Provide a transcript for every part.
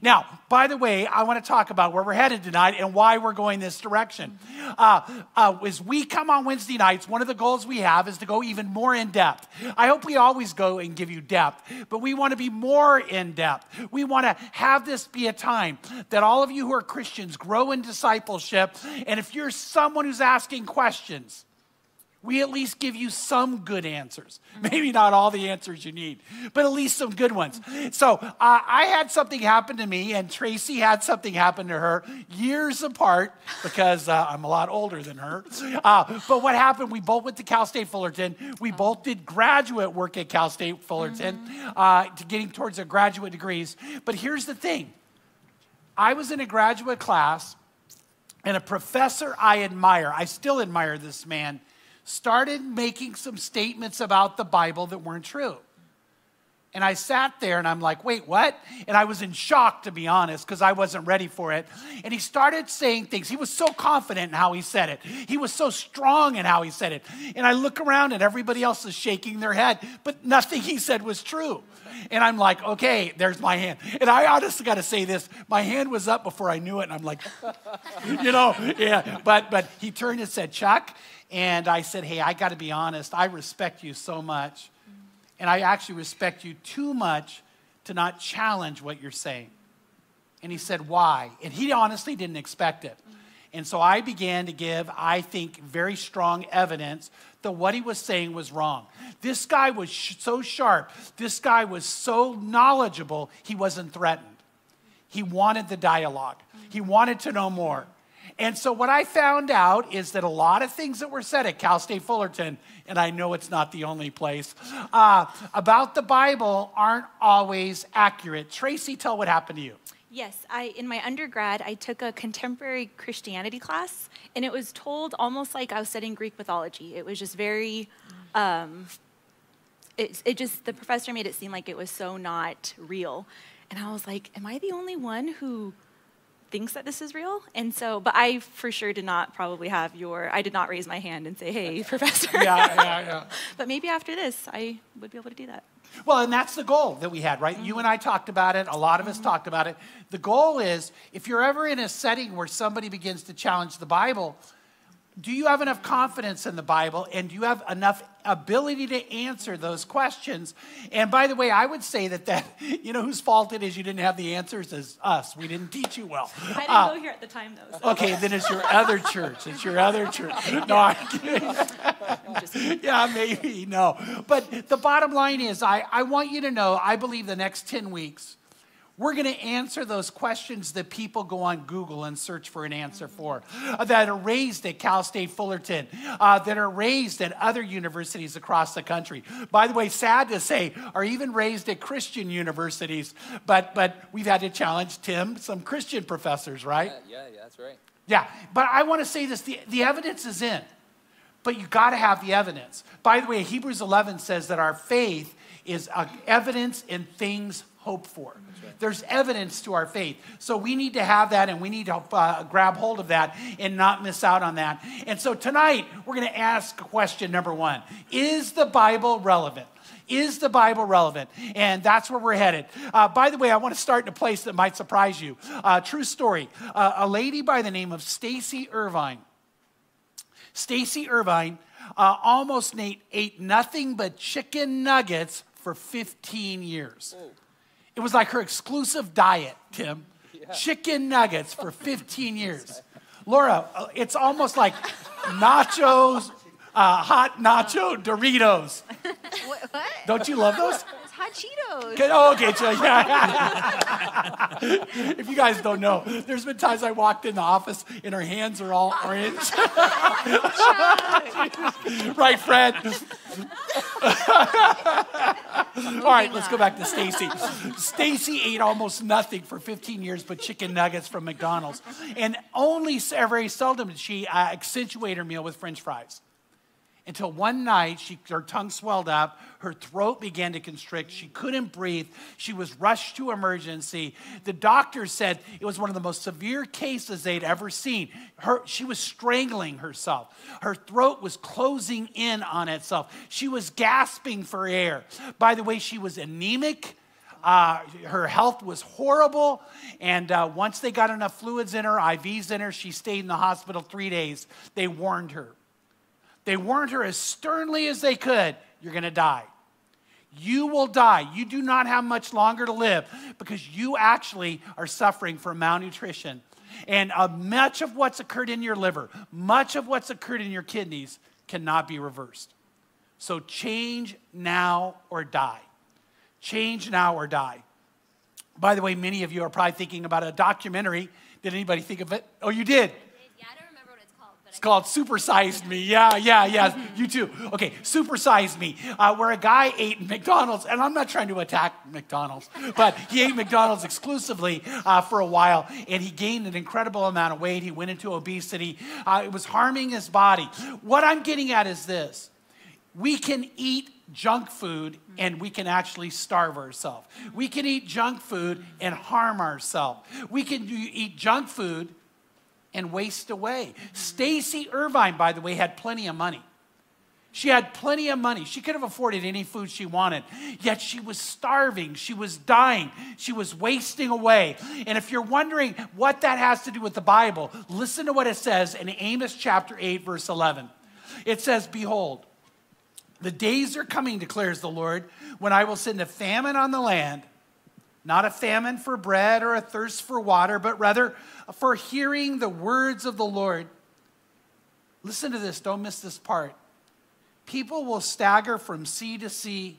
Now, by the way, I want to talk about where we're headed tonight and why we're going this direction. Uh, uh, as we come on Wednesday nights, one of the goals we have is to go even more in depth. I hope we always go and give you depth, but we want to be more in depth. We want to have this be a time that all of you who are Christians grow in discipleship. And if you're someone who's asking questions, we at least give you some good answers. Maybe not all the answers you need, but at least some good ones. So uh, I had something happen to me, and Tracy had something happen to her years apart because uh, I'm a lot older than her. Uh, but what happened? We both went to Cal State Fullerton. We both did graduate work at Cal State Fullerton uh, to getting towards our graduate degrees. But here's the thing I was in a graduate class, and a professor I admire, I still admire this man started making some statements about the Bible that weren't true. And I sat there and I'm like, wait, what? And I was in shock, to be honest, because I wasn't ready for it. And he started saying things. He was so confident in how he said it, he was so strong in how he said it. And I look around and everybody else is shaking their head, but nothing he said was true. And I'm like, okay, there's my hand. And I honestly got to say this my hand was up before I knew it. And I'm like, you know, yeah. But, but he turned and said, Chuck, and I said, Hey, I got to be honest. I respect you so much. And I actually respect you too much to not challenge what you're saying. And he said, Why? And he honestly didn't expect it. And so I began to give, I think, very strong evidence that what he was saying was wrong. This guy was sh- so sharp, this guy was so knowledgeable, he wasn't threatened. He wanted the dialogue, he wanted to know more. And so, what I found out is that a lot of things that were said at Cal State Fullerton, and I know it's not the only place, uh, about the Bible aren't always accurate. Tracy, tell what happened to you. Yes, I in my undergrad I took a contemporary Christianity class, and it was told almost like I was studying Greek mythology. It was just very, um, it, it just the professor made it seem like it was so not real, and I was like, am I the only one who thinks that this is real. And so, but I for sure did not probably have your, I did not raise my hand and say, hey, professor. Yeah, yeah, yeah. but maybe after this, I would be able to do that. Well, and that's the goal that we had, right? Mm-hmm. You and I talked about it. A lot of us mm-hmm. talked about it. The goal is if you're ever in a setting where somebody begins to challenge the Bible, do you have enough confidence in the Bible and do you have enough ability to answer those questions? And by the way, I would say that that you know whose fault it is you didn't have the answers is us. We didn't teach you well. I didn't uh, go here at the time though. So. Okay, then it's your other church. It's your other church. No, I'm kidding. yeah, maybe no. But the bottom line is, I, I want you to know. I believe the next ten weeks we're going to answer those questions that people go on Google and search for an answer for, uh, that are raised at Cal State Fullerton, uh, that are raised at other universities across the country. By the way, sad to say, are even raised at Christian universities, but, but we've had to challenge Tim, some Christian professors, right? Yeah, yeah, yeah that's right. Yeah, but I want to say this the, the evidence is in, but you got to have the evidence. By the way, Hebrews 11 says that our faith is uh, evidence in things hoped for. There's evidence to our faith. So we need to have that and we need to uh, grab hold of that and not miss out on that. And so tonight, we're going to ask question number one Is the Bible relevant? Is the Bible relevant? And that's where we're headed. Uh, by the way, I want to start in a place that might surprise you. Uh, true story. Uh, a lady by the name of Stacy Irvine. Stacy Irvine uh, almost ate, ate nothing but chicken nuggets for 15 years. Oh. It was like her exclusive diet, Tim. Yeah. Chicken nuggets for 15 years. Laura, uh, it's almost like nachos, uh, hot nacho Doritos. What, what? Don't you love those? Hot Cheetos. Oh, okay, so, yeah. if you guys don't know, there's been times I walked in the office and her hands are all orange. right, Fred? All right, let's go back to Stacy. Stacy ate almost nothing for 15 years but chicken nuggets from McDonald's. And only very seldom did she uh, accentuate her meal with french fries until one night she, her tongue swelled up, her throat began to constrict, she couldn't breathe, she was rushed to emergency. The doctor said it was one of the most severe cases they'd ever seen. Her, she was strangling herself, her throat was closing in on itself, she was gasping for air. By the way, she was anemic. uh, her health was horrible. And uh, once they got enough fluids in her, IVs in her, she stayed in the hospital three days. They warned her. They warned her as sternly as they could you're going to die. You will die. You do not have much longer to live because you actually are suffering from malnutrition. And uh, much of what's occurred in your liver, much of what's occurred in your kidneys cannot be reversed. So change now or die. Change now or die. By the way, many of you are probably thinking about a documentary. Did anybody think of it? Oh, you did? Yeah, I don't remember what it's called. But It's called Supersized Me. Yeah, yeah, yeah. You too. Okay, Supersized Me, uh, where a guy ate McDonald's, and I'm not trying to attack McDonald's, but he ate McDonald's exclusively uh, for a while, and he gained an incredible amount of weight. He went into obesity. Uh, it was harming his body. What I'm getting at is this we can eat junk food and we can actually starve ourselves. We can eat junk food and harm ourselves. We can eat junk food and waste away. Stacy Irvine, by the way, had plenty of money. She had plenty of money. She could have afforded any food she wanted. Yet she was starving. She was dying. She was wasting away. And if you're wondering what that has to do with the Bible, listen to what it says in Amos chapter 8, verse 11. It says, Behold, the days are coming, declares the Lord, when I will send a famine on the land, not a famine for bread or a thirst for water, but rather for hearing the words of the Lord. Listen to this, don't miss this part. People will stagger from sea to sea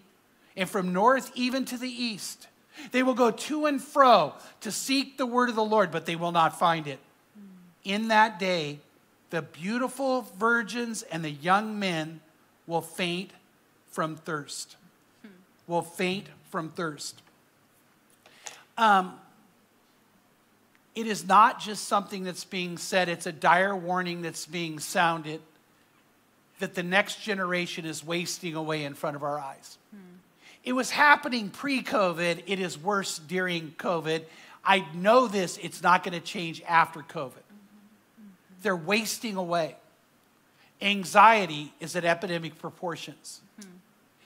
and from north even to the east. They will go to and fro to seek the word of the Lord, but they will not find it. In that day, the beautiful virgins and the young men will faint from thirst. Will faint from thirst. Um, it is not just something that's being said, it's a dire warning that's being sounded that the next generation is wasting away in front of our eyes. Hmm. It was happening pre COVID, it is worse during COVID. I know this, it's not going to change after COVID. Mm-hmm. Mm-hmm. They're wasting away. Anxiety is at epidemic proportions. Hmm.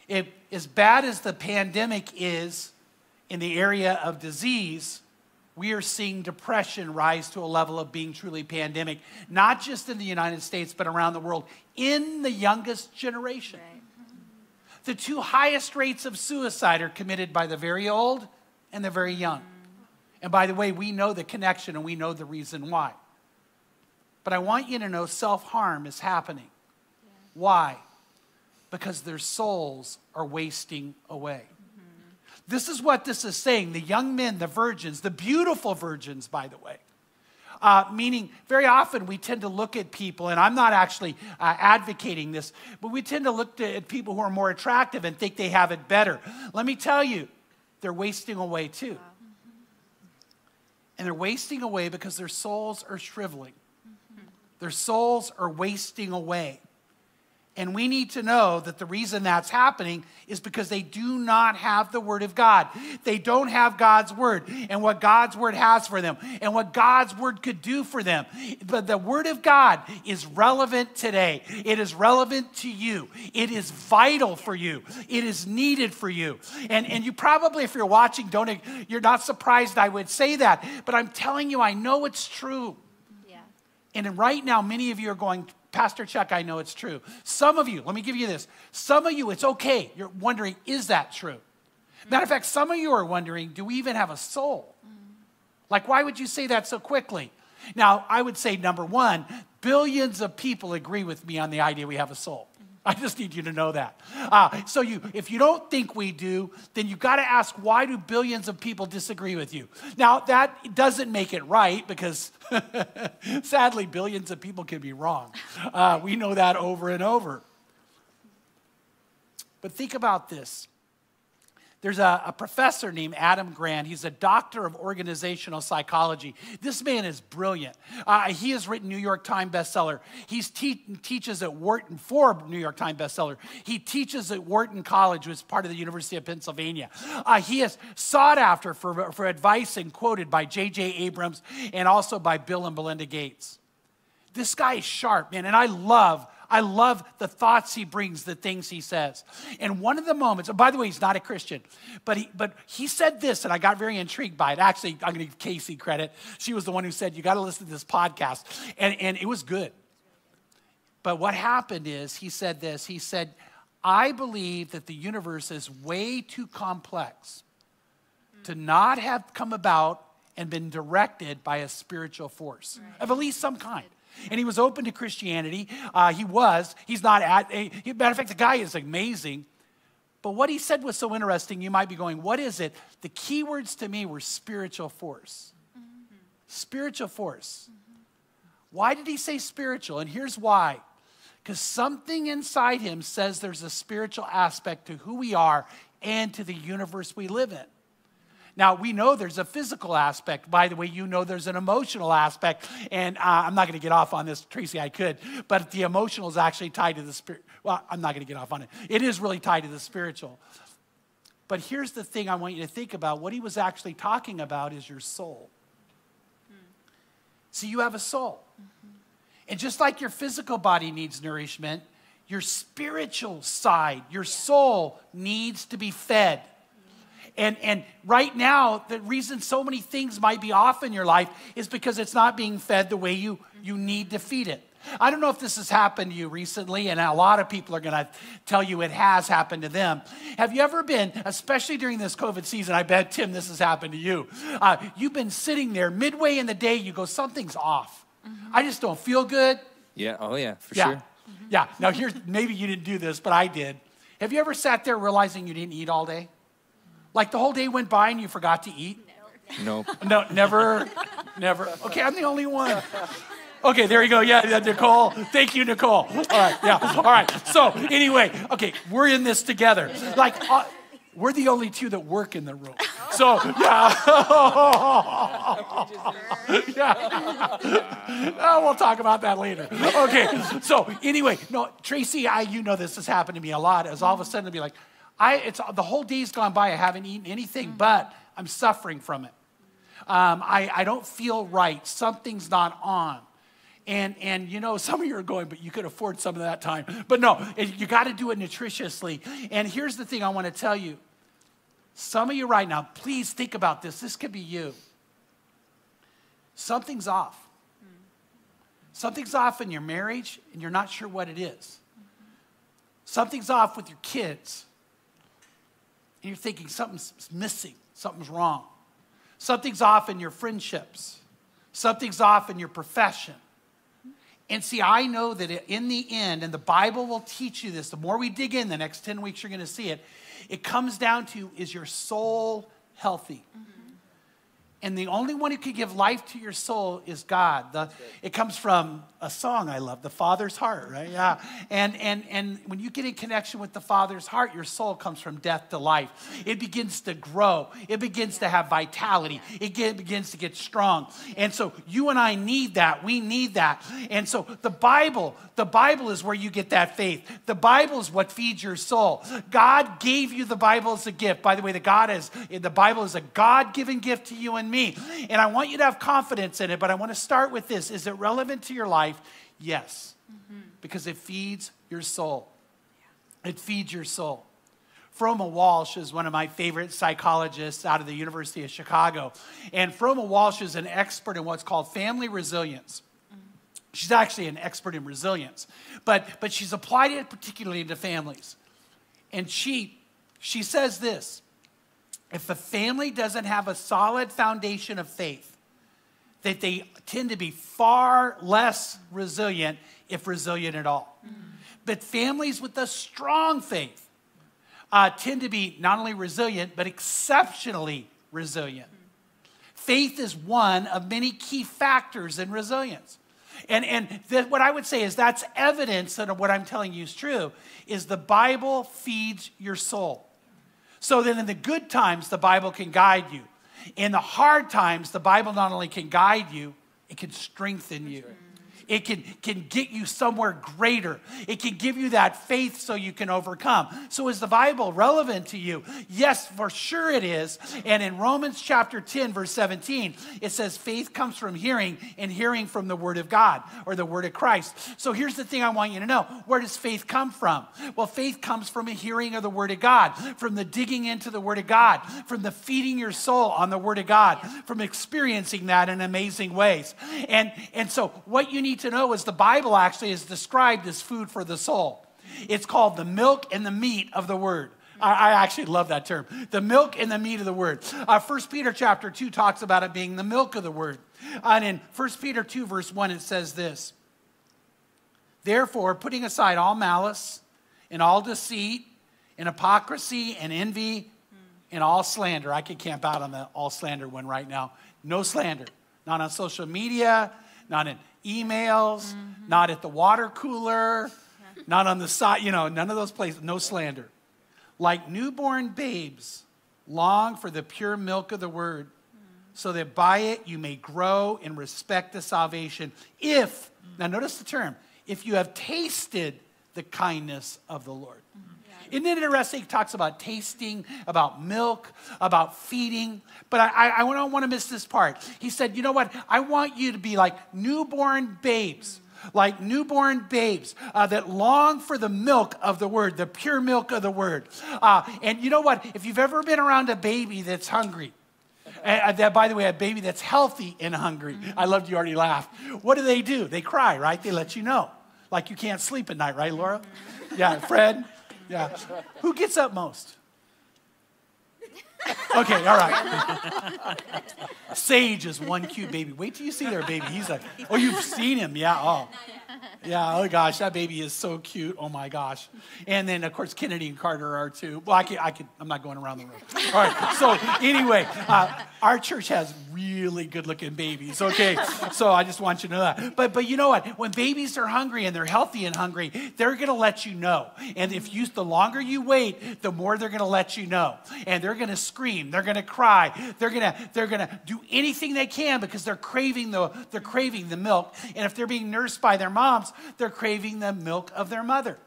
If, as bad as the pandemic is in the area of disease, we are seeing depression rise to a level of being truly pandemic, not just in the United States, but around the world, in the youngest generation. The two highest rates of suicide are committed by the very old and the very young. And by the way, we know the connection and we know the reason why. But I want you to know self harm is happening. Why? Because their souls are wasting away. This is what this is saying. The young men, the virgins, the beautiful virgins, by the way. Uh, meaning, very often we tend to look at people, and I'm not actually uh, advocating this, but we tend to look to, at people who are more attractive and think they have it better. Let me tell you, they're wasting away too. And they're wasting away because their souls are shriveling, their souls are wasting away. And we need to know that the reason that's happening is because they do not have the Word of God. They don't have God's Word and what God's Word has for them and what God's Word could do for them. But the Word of God is relevant today. It is relevant to you. It is vital for you. It is needed for you. And, and you probably, if you're watching, don't, you're not surprised I would say that. But I'm telling you, I know it's true. Yeah. And right now, many of you are going, Pastor Chuck, I know it's true. Some of you, let me give you this. Some of you, it's okay. You're wondering, is that true? Matter of fact, some of you are wondering, do we even have a soul? Like, why would you say that so quickly? Now, I would say, number one, billions of people agree with me on the idea we have a soul. I just need you to know that. Uh, so, you, if you don't think we do, then you've got to ask why do billions of people disagree with you? Now, that doesn't make it right because sadly, billions of people can be wrong. Uh, we know that over and over. But think about this. There's a, a, professor named Adam Grant. He's a doctor of organizational psychology. This man is brilliant. Uh, he has written New York Times bestseller. He te- teaches at Wharton, for New York Times bestseller. He teaches at Wharton College, which is part of the University of Pennsylvania. Uh, he is sought after for, for advice and quoted by J.J. Abrams and also by Bill and Melinda Gates. This guy is sharp, man, and I love I love the thoughts he brings, the things he says. And one of the moments, by the way, he's not a Christian, but he, but he said this, and I got very intrigued by it. Actually, I'm going to give Casey credit. She was the one who said, You got to listen to this podcast. And, and it was good. But what happened is he said this he said, I believe that the universe is way too complex to not have come about and been directed by a spiritual force right. of at least some kind. And he was open to Christianity. Uh, he was. He's not at. A, matter of fact, the guy is amazing. But what he said was so interesting. You might be going, "What is it?" The key words to me were spiritual force. Mm-hmm. Spiritual force. Mm-hmm. Why did he say spiritual? And here's why. Because something inside him says there's a spiritual aspect to who we are and to the universe we live in. Now, we know there's a physical aspect. By the way, you know there's an emotional aspect. And uh, I'm not going to get off on this, Tracy, I could, but the emotional is actually tied to the spirit. Well, I'm not going to get off on it. It is really tied to the spiritual. But here's the thing I want you to think about what he was actually talking about is your soul. Hmm. See, you have a soul. Mm-hmm. And just like your physical body needs nourishment, your spiritual side, your soul needs to be fed. And, and right now, the reason so many things might be off in your life is because it's not being fed the way you, you need to feed it. I don't know if this has happened to you recently, and a lot of people are going to tell you it has happened to them. Have you ever been, especially during this COVID season, I bet, Tim, this has happened to you. Uh, you've been sitting there midway in the day, you go, something's off. Mm-hmm. I just don't feel good. Yeah, oh yeah, for yeah. sure. Mm-hmm. Yeah, now here's, maybe you didn't do this, but I did. Have you ever sat there realizing you didn't eat all day? Like the whole day went by and you forgot to eat? No. No, never, never. Okay, I'm the only one. Okay, there you go. Yeah, yeah, Nicole. Thank you, Nicole. All right, yeah. All right. So, anyway, okay, we're in this together. Like, uh, we're the only two that work in the room. So, yeah. yeah. Oh, we'll talk about that later. Okay, so anyway, no, Tracy, I, you know this has happened to me a lot. As all of a sudden, to be like, I, it's, the whole day's gone by, I haven't eaten anything, mm-hmm. but I'm suffering from it. Um, I, I don't feel right. Something's not on. And, and you know, some of you are going, but you could afford some of that time. But no, you got to do it nutritiously. And here's the thing I want to tell you. Some of you right now, please think about this. This could be you. Something's off. Something's off in your marriage, and you're not sure what it is. Something's off with your kids and you're thinking something's missing, something's wrong. Something's off in your friendships, something's off in your profession. And see, I know that in the end, and the Bible will teach you this, the more we dig in the next 10 weeks, you're going to see it. It comes down to is your soul healthy? Mm-hmm. And the only one who can give life to your soul is God. The, it comes from a song I love, The Father's Heart, right? Yeah. And, and, and when you get in connection with the Father's heart, your soul comes from death to life. It begins to grow, it begins to have vitality, it get, begins to get strong. And so you and I need that. We need that. And so the Bible, the Bible is where you get that faith. The Bible is what feeds your soul. God gave you the Bible as a gift. By the way, the God is the Bible is a God-given gift to you and me. And I want you to have confidence in it, but I want to start with this. Is it relevant to your life? Yes. Mm-hmm. Because it feeds your soul. Yeah. It feeds your soul. Froma Walsh is one of my favorite psychologists out of the University of Chicago. And Froma Walsh is an expert in what's called family resilience. She's actually an expert in resilience, but, but she's applied it particularly to families. And she, she says this if a family doesn't have a solid foundation of faith, that they tend to be far less resilient, if resilient at all. Mm. But families with a strong faith uh, tend to be not only resilient, but exceptionally resilient. Faith is one of many key factors in resilience. And, and what I would say is that's evidence that what I'm telling you is true, is the Bible feeds your soul. So that in the good times, the Bible can guide you. In the hard times, the Bible not only can guide you, it can strengthen you. It can, can get you somewhere greater. It can give you that faith so you can overcome. So, is the Bible relevant to you? Yes, for sure it is. And in Romans chapter 10, verse 17, it says, faith comes from hearing, and hearing from the Word of God or the Word of Christ. So, here's the thing I want you to know where does faith come from? Well, faith comes from a hearing of the Word of God, from the digging into the Word of God, from the feeding your soul on the Word of God, from experiencing that in amazing ways. And, and so, what you need to know is the Bible actually is described as food for the soul. It's called the milk and the meat of the Word. I, I actually love that term. The milk and the meat of the Word. Uh, 1 Peter chapter 2 talks about it being the milk of the Word. And in 1 Peter 2, verse 1, it says this Therefore, putting aside all malice and all deceit and hypocrisy and envy and all slander. I could camp out on the all slander one right now. No slander. Not on social media, not in emails, mm-hmm. not at the water cooler, yeah. not on the side, you know, none of those places. No slander. Like newborn babes, long for the pure milk of the word, mm. so that by it you may grow in respect to salvation. If, now notice the term, if you have tasted the kindness of the Lord. Mm. Isn't it interesting? He talks about tasting, about milk, about feeding. But I, I, I don't want to miss this part. He said, You know what? I want you to be like newborn babes like newborn babes uh, that long for the milk of the word, the pure milk of the word. Uh, and you know what? If you've ever been around a baby that's hungry, uh, that, by the way, a baby that's healthy and hungry. I loved you already laughed. What do they do? They cry, right? They let you know. Like you can't sleep at night, right, Laura? Yeah, Fred? Yeah. Who gets up most? Okay, all right. Sage is one cute baby. Wait till you see their baby. He's like, oh, you've seen him. Yeah. Oh. Yeah, oh gosh, that baby is so cute. Oh my gosh. And then, of course, Kennedy and Carter are too. Well, I can, I can, I'm not going around the room. All right, so anyway, uh, our church has really good looking babies, okay? So I just want you to know that. But, but you know what? When babies are hungry and they're healthy and hungry, they're going to let you know. And if you, the longer you wait, the more they're going to let you know. And they're going to scream, they're going to cry, they're going to, they're going to do anything they can because they're craving the, they're craving the milk. And if they're being nursed by their moms, they're craving the milk of their mother.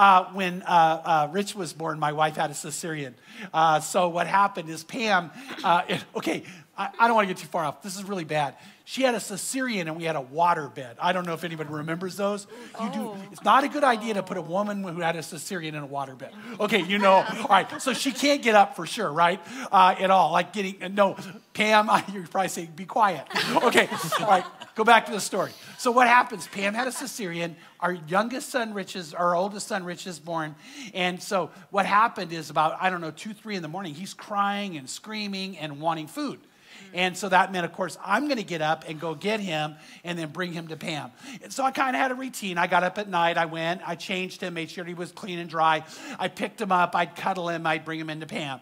Uh, when uh, uh, Rich was born, my wife had a cesarean. Uh, so what happened is Pam, uh, okay, I, I don't want to get too far off. This is really bad. She had a cesarean and we had a water bed. I don't know if anybody remembers those. You oh. do. It's not a good idea to put a woman who had a cesarean in a water bed. Okay, you know. All right, so she can't get up for sure, right? Uh, at all. Like getting no, Pam. You're probably saying, "Be quiet." Okay, all right. Go back to the story. So what happens? Pam had a cesarean. Our youngest son, Rich, is our oldest son, Rich, is born. And so what happened is about I don't know two, three in the morning. He's crying and screaming and wanting food. Mm-hmm. And so that meant, of course, I'm going to get up and go get him and then bring him to Pam. And so I kind of had a routine. I got up at night, I went, I changed him, made sure he was clean and dry. I picked him up, I'd cuddle him, I'd bring him into Pam.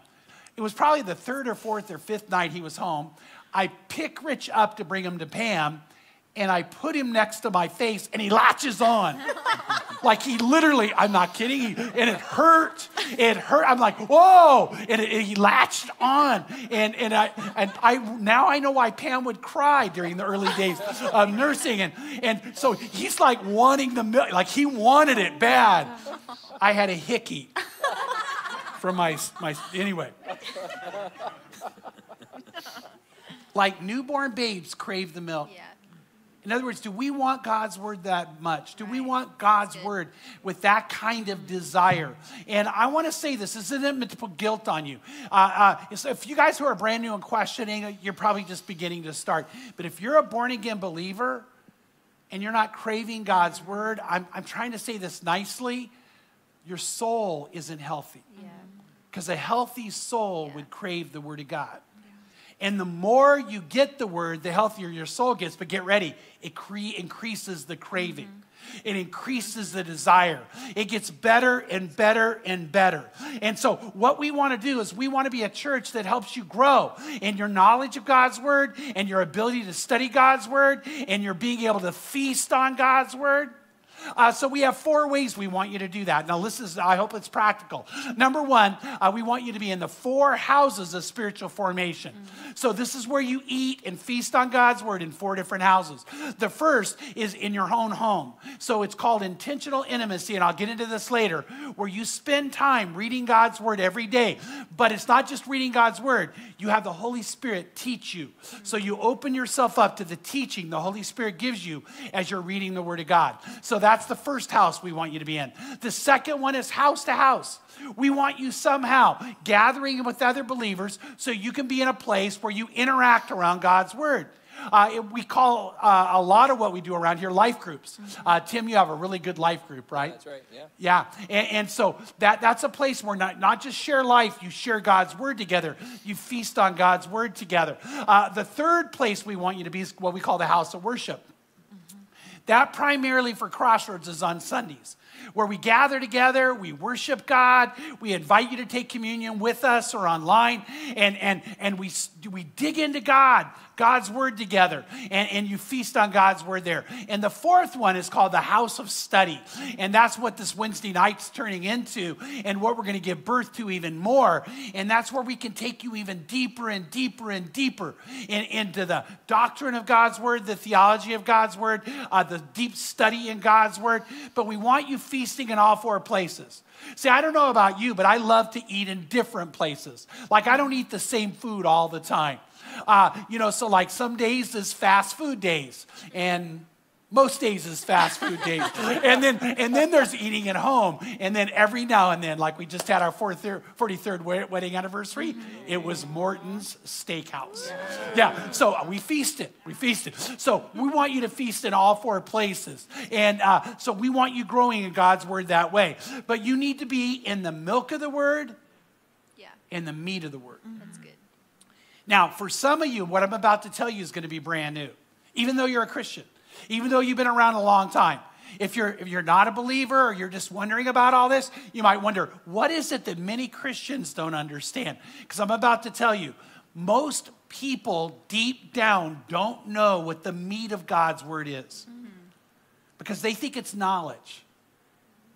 It was probably the third or fourth or fifth night he was home. I pick Rich up to bring him to Pam, and I put him next to my face, and he latches on. like he literally, I'm not kidding, he, and it hurt. It hurt. I'm like, whoa! And it, it, he latched on, and and I and I now I know why Pam would cry during the early days of nursing, and and so he's like wanting the milk, like he wanted it bad. I had a hickey from my my anyway. Like newborn babes crave the milk. Yeah. In other words, do we want God's word that much? Do right. we want God's word with that kind of desire? And I want to say this, this isn't meant to put guilt on you. Uh, uh, so if you guys who are brand new and questioning, you're probably just beginning to start. But if you're a born again believer and you're not craving God's word, I'm, I'm trying to say this nicely, your soul isn't healthy. Because yeah. a healthy soul yeah. would crave the word of God. And the more you get the word, the healthier your soul gets. But get ready, it cre- increases the craving. Mm-hmm. It increases the desire. It gets better and better and better. And so, what we want to do is we want to be a church that helps you grow in your knowledge of God's word and your ability to study God's word and your being able to feast on God's word. Uh, so we have four ways we want you to do that. Now, this is, I hope it's practical. Number one, uh, we want you to be in the four houses of spiritual formation. So this is where you eat and feast on God's word in four different houses. The first is in your own home. So it's called intentional intimacy, and I'll get into this later, where you spend time reading God's word every day. But it's not just reading God's word, you have the Holy Spirit teach you. So you open yourself up to the teaching the Holy Spirit gives you as you're reading the word of God. So that's the first house we want you to be in. The second one is house to house. We want you somehow gathering with other believers so you can be in a place where you interact around God's word. Uh, we call uh, a lot of what we do around here life groups. Uh, Tim, you have a really good life group, right? That's right, yeah. Yeah, and, and, so that, that's a place where not, not just share life, you share God's word together. You feast on God's word together. Uh, the third place we want you to be is what we call the house of worship. That primarily for Crossroads is on Sundays where we gather together, we worship God, we invite you to take communion with us or online, and, and, and we, we dig into God God's word together and, and you feast on God's word there. And the fourth one is called the house of study. And that's what this Wednesday night's turning into and what we're going to give birth to even more. And that's where we can take you even deeper and deeper and deeper in, into the doctrine of God's word, the theology of God's word, uh, the deep study in God's word. But we want you feasting in all four places. See, I don't know about you, but I love to eat in different places. Like, I don't eat the same food all the time. Uh, you know, so like some days is fast food days, and most days is fast food days. and then and then there's eating at home. And then every now and then, like we just had our 43rd wedding anniversary, it was Morton's Steakhouse. Yeah, so we feasted. We feasted. So we want you to feast in all four places. And uh, so we want you growing in God's word that way. But you need to be in the milk of the word yeah. and the meat of the word. That's good. Now, for some of you, what I'm about to tell you is going to be brand new, even though you're a Christian, even though you've been around a long time. If you're, if you're not a believer or you're just wondering about all this, you might wonder, what is it that many Christians don't understand? Because I'm about to tell you, most people deep down don't know what the meat of God's word is because they think it's knowledge.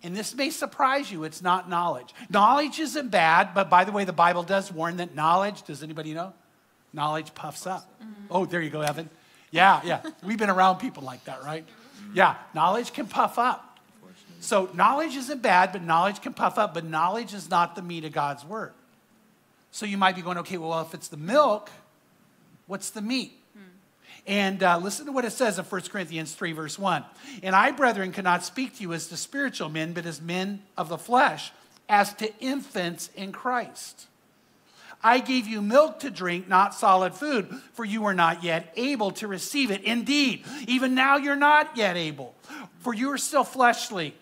And this may surprise you, it's not knowledge. Knowledge isn't bad, but by the way, the Bible does warn that knowledge, does anybody know? Knowledge puffs up. Mm-hmm. Oh, there you go, Evan. Yeah, yeah. We've been around people like that, right? Yeah, knowledge can puff up. So knowledge isn't bad, but knowledge can puff up, but knowledge is not the meat of God's word. So you might be going, okay, well, if it's the milk, what's the meat? And uh, listen to what it says in 1 Corinthians 3, verse 1. And I, brethren, cannot speak to you as to spiritual men, but as men of the flesh, as to infants in Christ. I gave you milk to drink, not solid food, for you were not yet able to receive it. Indeed, even now you're not yet able, for you are still fleshly.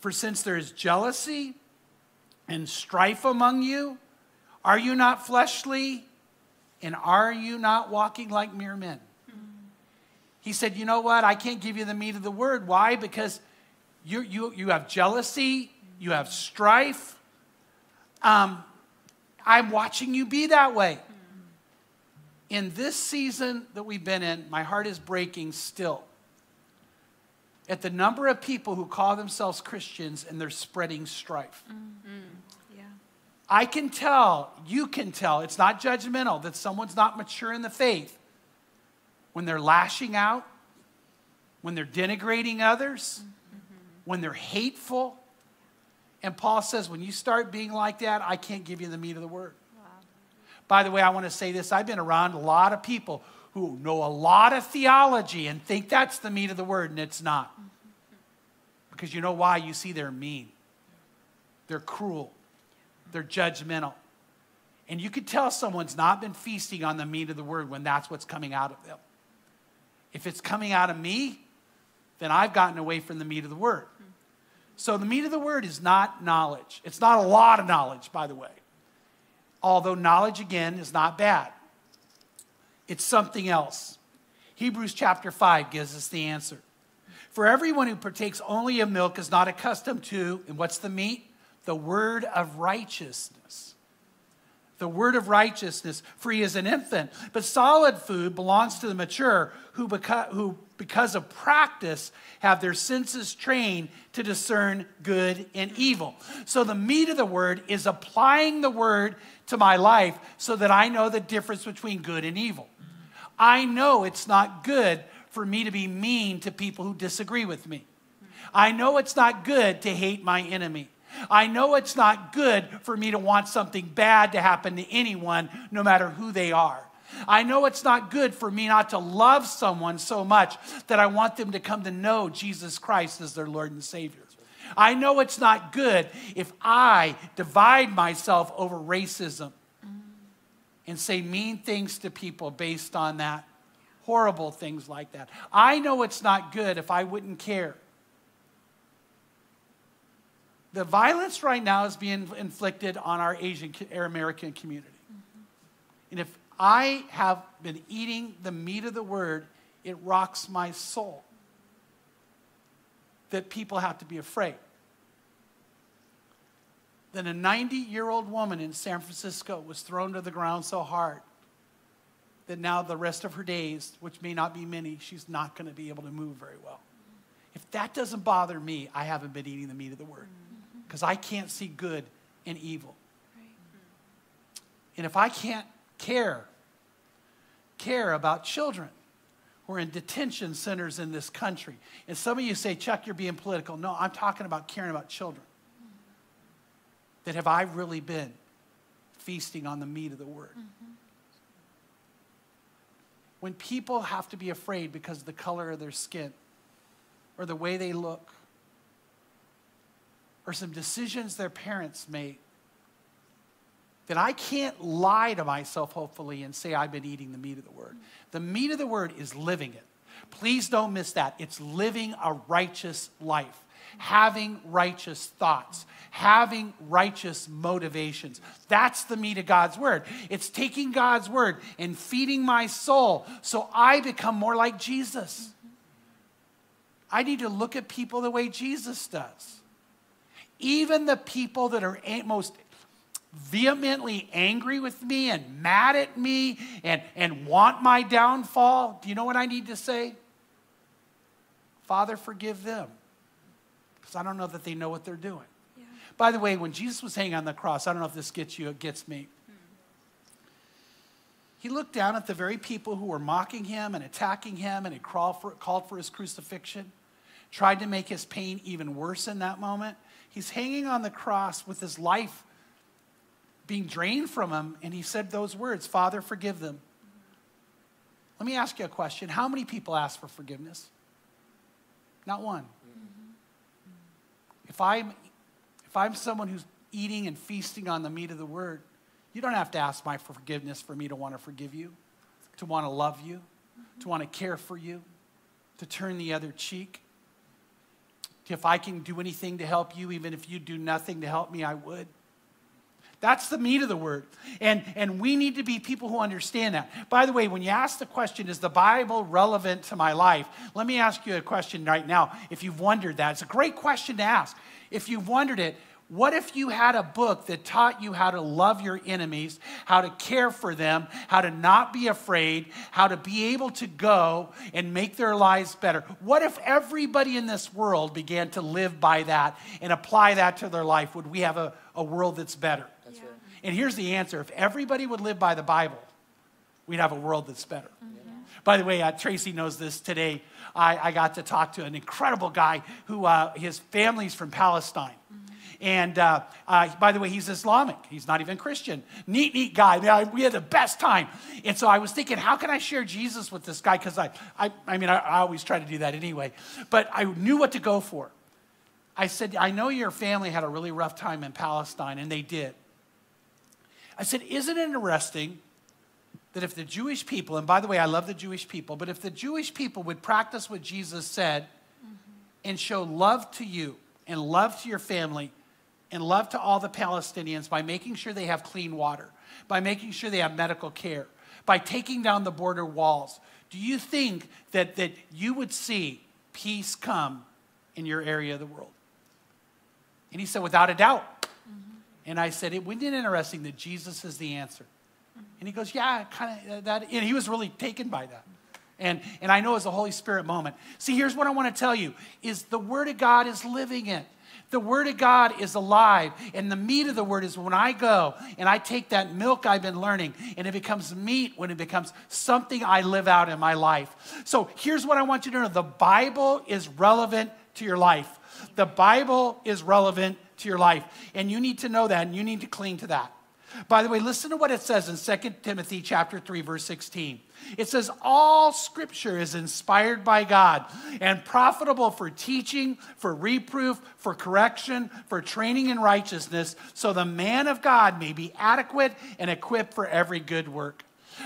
For since there is jealousy and strife among you, are you not fleshly? And are you not walking like mere men? He said, You know what? I can't give you the meat of the word. Why? Because you, you, you have jealousy, you have strife. Um, I'm watching you be that way. In this season that we've been in, my heart is breaking still at the number of people who call themselves Christians and they're spreading strife. Mm-hmm. Yeah. I can tell, you can tell, it's not judgmental that someone's not mature in the faith when they're lashing out, when they're denigrating others, mm-hmm. when they're hateful, and Paul says, when you start being like that, I can't give you the meat of the word. Wow. By the way, I want to say this I've been around a lot of people who know a lot of theology and think that's the meat of the word, and it's not. Mm-hmm. Because you know why? You see, they're mean, they're cruel, they're judgmental. And you could tell someone's not been feasting on the meat of the word when that's what's coming out of them. If it's coming out of me, then I've gotten away from the meat of the word. So the meat of the word is not knowledge. It's not a lot of knowledge, by the way. Although knowledge, again, is not bad, it's something else. Hebrews chapter 5 gives us the answer. For everyone who partakes only of milk is not accustomed to, and what's the meat? The word of righteousness. the word of righteousness, free as an infant. But solid food belongs to the mature who, beca- who because of practice, have their senses trained to discern good and evil. So the meat of the word is applying the word to my life so that I know the difference between good and evil. I know it's not good for me to be mean to people who disagree with me. I know it's not good to hate my enemy. I know it's not good for me to want something bad to happen to anyone, no matter who they are. I know it's not good for me not to love someone so much that I want them to come to know Jesus Christ as their Lord and Savior. I know it's not good if I divide myself over racism and say mean things to people based on that, horrible things like that. I know it's not good if I wouldn't care. The violence right now is being inflicted on our Asian, American community. And if I have been eating the meat of the word, it rocks my soul that people have to be afraid. Then a 90 year old woman in San Francisco was thrown to the ground so hard that now the rest of her days, which may not be many, she's not going to be able to move very well. If that doesn't bother me, I haven't been eating the meat of the word mm-hmm. because I can't see good and evil. And if I can't care care about children who are in detention centers in this country. And some of you say, Chuck, you're being political. No, I'm talking about caring about children. That have I really been feasting on the meat of the word? Mm-hmm. When people have to be afraid because of the color of their skin or the way they look or some decisions their parents made that I can't lie to myself, hopefully, and say I've been eating the meat of the word. The meat of the word is living it. Please don't miss that. It's living a righteous life, having righteous thoughts, having righteous motivations. That's the meat of God's word. It's taking God's word and feeding my soul so I become more like Jesus. I need to look at people the way Jesus does. Even the people that are most vehemently angry with me and mad at me and, and want my downfall, do you know what I need to say? Father, forgive them. Because I don't know that they know what they're doing. Yeah. By the way, when Jesus was hanging on the cross, I don't know if this gets you, it gets me. He looked down at the very people who were mocking him and attacking him and had called for, called for his crucifixion, tried to make his pain even worse in that moment. He's hanging on the cross with his life being drained from him, and he said those words Father, forgive them. Let me ask you a question. How many people ask for forgiveness? Not one. If I'm, if I'm someone who's eating and feasting on the meat of the word, you don't have to ask my forgiveness for me to want to forgive you, to want to love you, to want to care for you, to turn the other cheek. If I can do anything to help you, even if you do nothing to help me, I would. That's the meat of the word. And, and we need to be people who understand that. By the way, when you ask the question, is the Bible relevant to my life? Let me ask you a question right now. If you've wondered that, it's a great question to ask. If you've wondered it, what if you had a book that taught you how to love your enemies, how to care for them, how to not be afraid, how to be able to go and make their lives better? What if everybody in this world began to live by that and apply that to their life? Would we have a, a world that's better? And here's the answer if everybody would live by the Bible, we'd have a world that's better. Mm-hmm. By the way, uh, Tracy knows this today. I, I, got to talk to an incredible guy who uh, his family's from Palestine. Mm-hmm. And uh, uh, by the way, he's Islamic. He's not even Christian. Neat, neat guy. We had the best time. And so I was thinking, how can I share Jesus with this guy? Because I, I, I mean, I, I always try to do that anyway. But I knew what to go for. I said, I know your family had a really rough time in Palestine, and they did. I said, Isn't it interesting that if the Jewish people, and by the way, I love the Jewish people, but if the Jewish people would practice what Jesus said mm-hmm. and show love to you and love to your family and love to all the Palestinians by making sure they have clean water, by making sure they have medical care, by taking down the border walls, do you think that, that you would see peace come in your area of the world? And he said, without a doubt. And I said, it Wouldn't it interesting that Jesus is the answer? And he goes, Yeah, kind of uh, that. And he was really taken by that. And, and I know it's a Holy Spirit moment. See, here's what I want to tell you is the Word of God is living it. The Word of God is alive. And the meat of the Word is when I go and I take that milk I've been learning and it becomes meat when it becomes something I live out in my life. So here's what I want you to know the Bible is relevant to your life. The Bible is relevant to your life. And you need to know that and you need to cling to that. By the way, listen to what it says in 2 Timothy chapter 3 verse 16. It says all scripture is inspired by God and profitable for teaching, for reproof, for correction, for training in righteousness, so the man of God may be adequate and equipped for every good work.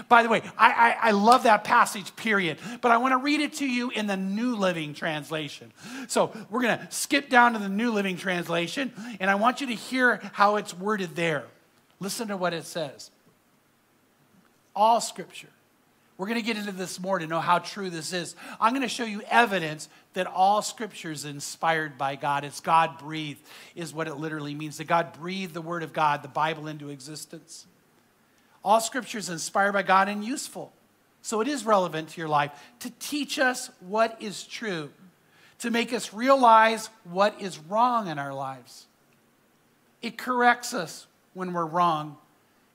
By the way, I, I, I, love that passage, period. But I want to read it to you in the New Living Translation. So we're going to skip down to the New Living Translation, and I want you to hear how it's worded there. Listen to what it says. All scripture. We're going to get into this more to know how true this is. I'm going to show you evidence that all scripture is inspired by God. It's God breathed, is what it literally means. That God breathed the word of God, the Bible, into existence. All scripture is inspired by God and useful. So it is relevant to your life to teach us what is true, to make us realize what is wrong in our lives. It corrects us when we're wrong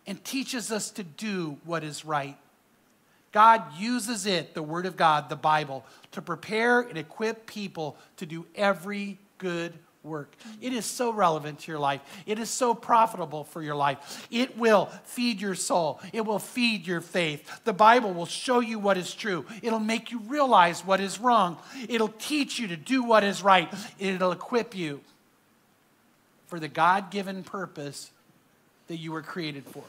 and teaches us to do what is right. God uses it, the Word of God, the Bible, to prepare and equip people to do every good work. It is so relevant to your life. It is so profitable for your life. It will feed your soul. It will feed your faith. The Bible will show you what is true. It'll make you realize what is wrong. It'll teach you to do what is right. It'll equip you for the God given purpose that you were created for.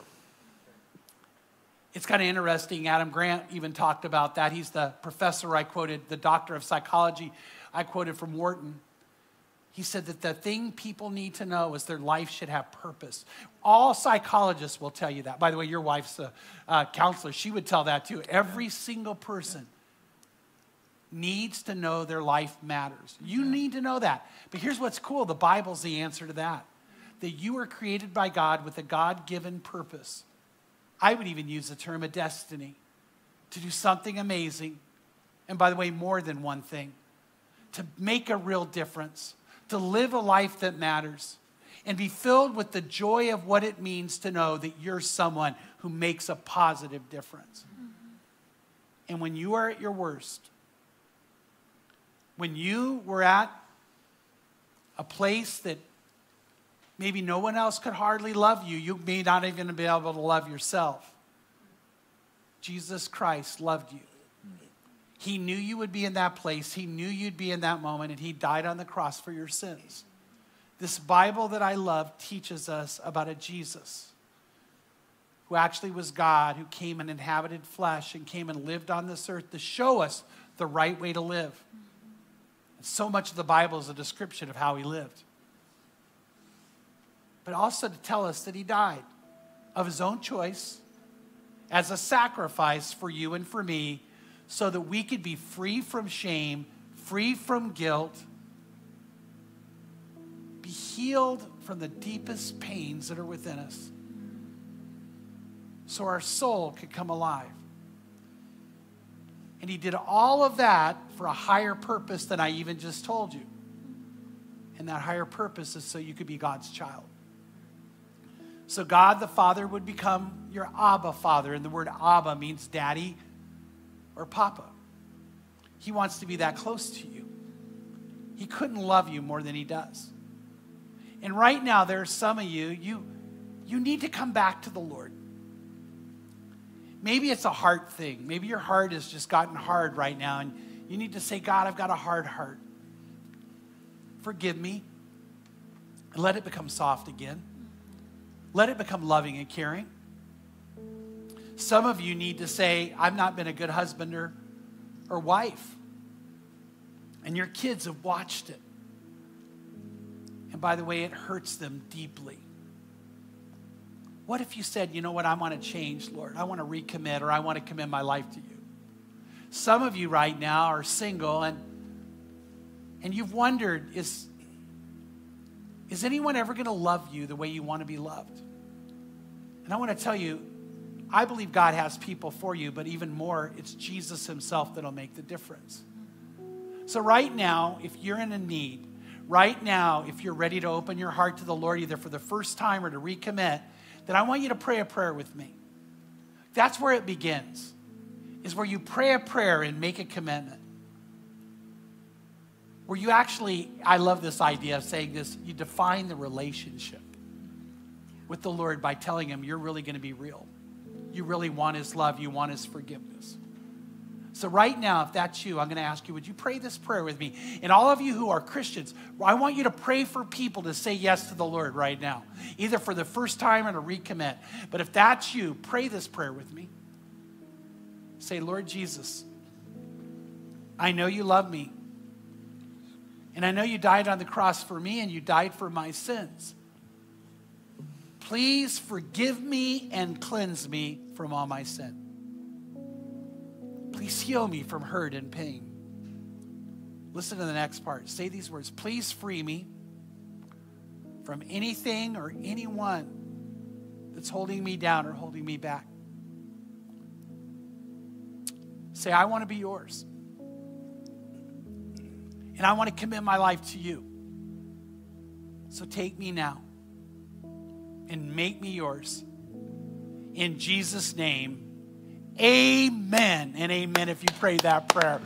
It's kind of interesting. Adam Grant even talked about that. He's the professor I quoted, the doctor of psychology I quoted from Wharton. He said that the thing people need to know is their life should have purpose. All psychologists will tell you that. By the way, your wife's a, a counselor. She would tell that too. Every single person needs to know their life matters. You need to know that. But here's what's cool the Bible's the answer to that that you are created by God with a God given purpose. I would even use the term a destiny to do something amazing. And by the way, more than one thing to make a real difference, to live a life that matters, and be filled with the joy of what it means to know that you're someone who makes a positive difference. And when you are at your worst, when you were at a place that Maybe no one else could hardly love you. You may not even be able to love yourself. Jesus Christ loved you. He knew you would be in that place. He knew you'd be in that moment, and He died on the cross for your sins. This Bible that I love teaches us about a Jesus who actually was God, who came and inhabited flesh and came and lived on this earth to show us the right way to live. And so much of the Bible is a description of how He lived but also to tell us that he died of his own choice as a sacrifice for you and for me so that we could be free from shame, free from guilt, be healed from the deepest pains that are within us, so our soul could come alive. And he did all of that for a higher purpose than I even just told you. And that higher purpose is so you could be God's child. So God the Father would become your Abba Father. And the word Abba means daddy or papa. He wants to be that close to you. He couldn't love you more than he does. And right now, there are some of you, you, you need to come back to the Lord. Maybe it's a heart thing. Maybe your heart has just gotten hard right now, and you need to say, God, I've got a hard heart. Forgive me. Let it become soft again. Let it become loving and caring. Some of you need to say, I've not been a good husband or, or wife. And your kids have watched it. And by the way, it hurts them deeply. What if you said, you know what, I want to change, Lord? I want to recommit or I want to commit my life to you. Some of you right now are single and, and you've wondered, is, Is anyone ever going to love you the way you want to be loved? And I want to tell you, I believe God has people for you, but even more, it's Jesus Himself that'll make the difference. So, right now, if you're in a need, right now, if you're ready to open your heart to the Lord, either for the first time or to recommit, then I want you to pray a prayer with me. That's where it begins, is where you pray a prayer and make a commitment. Where you actually, I love this idea of saying this, you define the relationship with the Lord by telling Him you're really going to be real. You really want His love, you want His forgiveness. So, right now, if that's you, I'm going to ask you, would you pray this prayer with me? And all of you who are Christians, I want you to pray for people to say yes to the Lord right now, either for the first time or to recommit. But if that's you, pray this prayer with me. Say, Lord Jesus, I know you love me. And I know you died on the cross for me and you died for my sins. Please forgive me and cleanse me from all my sin. Please heal me from hurt and pain. Listen to the next part. Say these words Please free me from anything or anyone that's holding me down or holding me back. Say, I want to be yours. And I want to commit my life to you. So take me now and make me yours. In Jesus' name, amen and amen if you pray that prayer.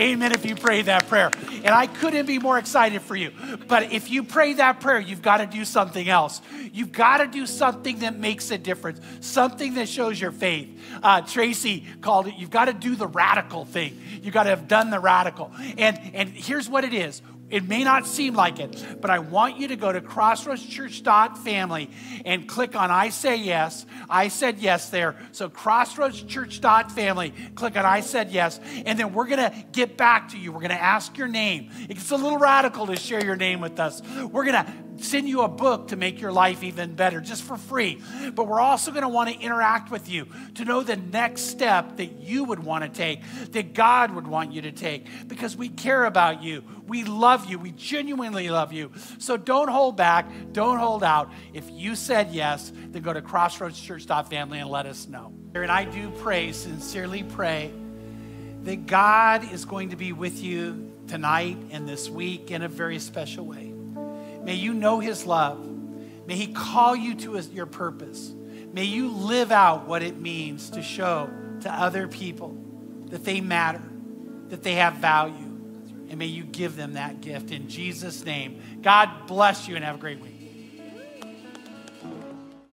Amen if you pray that prayer. And I couldn't be more excited for you. But if you pray that prayer, you've got to do something else. You've got to do something that makes a difference, something that shows your faith. Uh, Tracy called it, you've got to do the radical thing. You've got to have done the radical. And, and here's what it is it may not seem like it, but I want you to go to crossroadschurch.family and click on I say yes. I said yes there. So crossroadschurch.family, click on I said yes. And then we're going to get back to you. We're going to ask your name. It's a little radical to share your name with us. We're going to send you a book to make your life even better, just for free. But we're also going to want to interact with you to know the next step that you would want to take, that God would want you to take, because we care about you. We love you. We genuinely love you. So don't hold back. Don't hold out. If you said yes, then go to crossroadschurch.family and let us know. And I do pray, sincerely pray, that God is going to be with you tonight and this week in a very special way. May you know his love. May he call you to his, your purpose. May you live out what it means to show to other people that they matter, that they have value. And may you give them that gift in Jesus' name. God bless you and have a great week.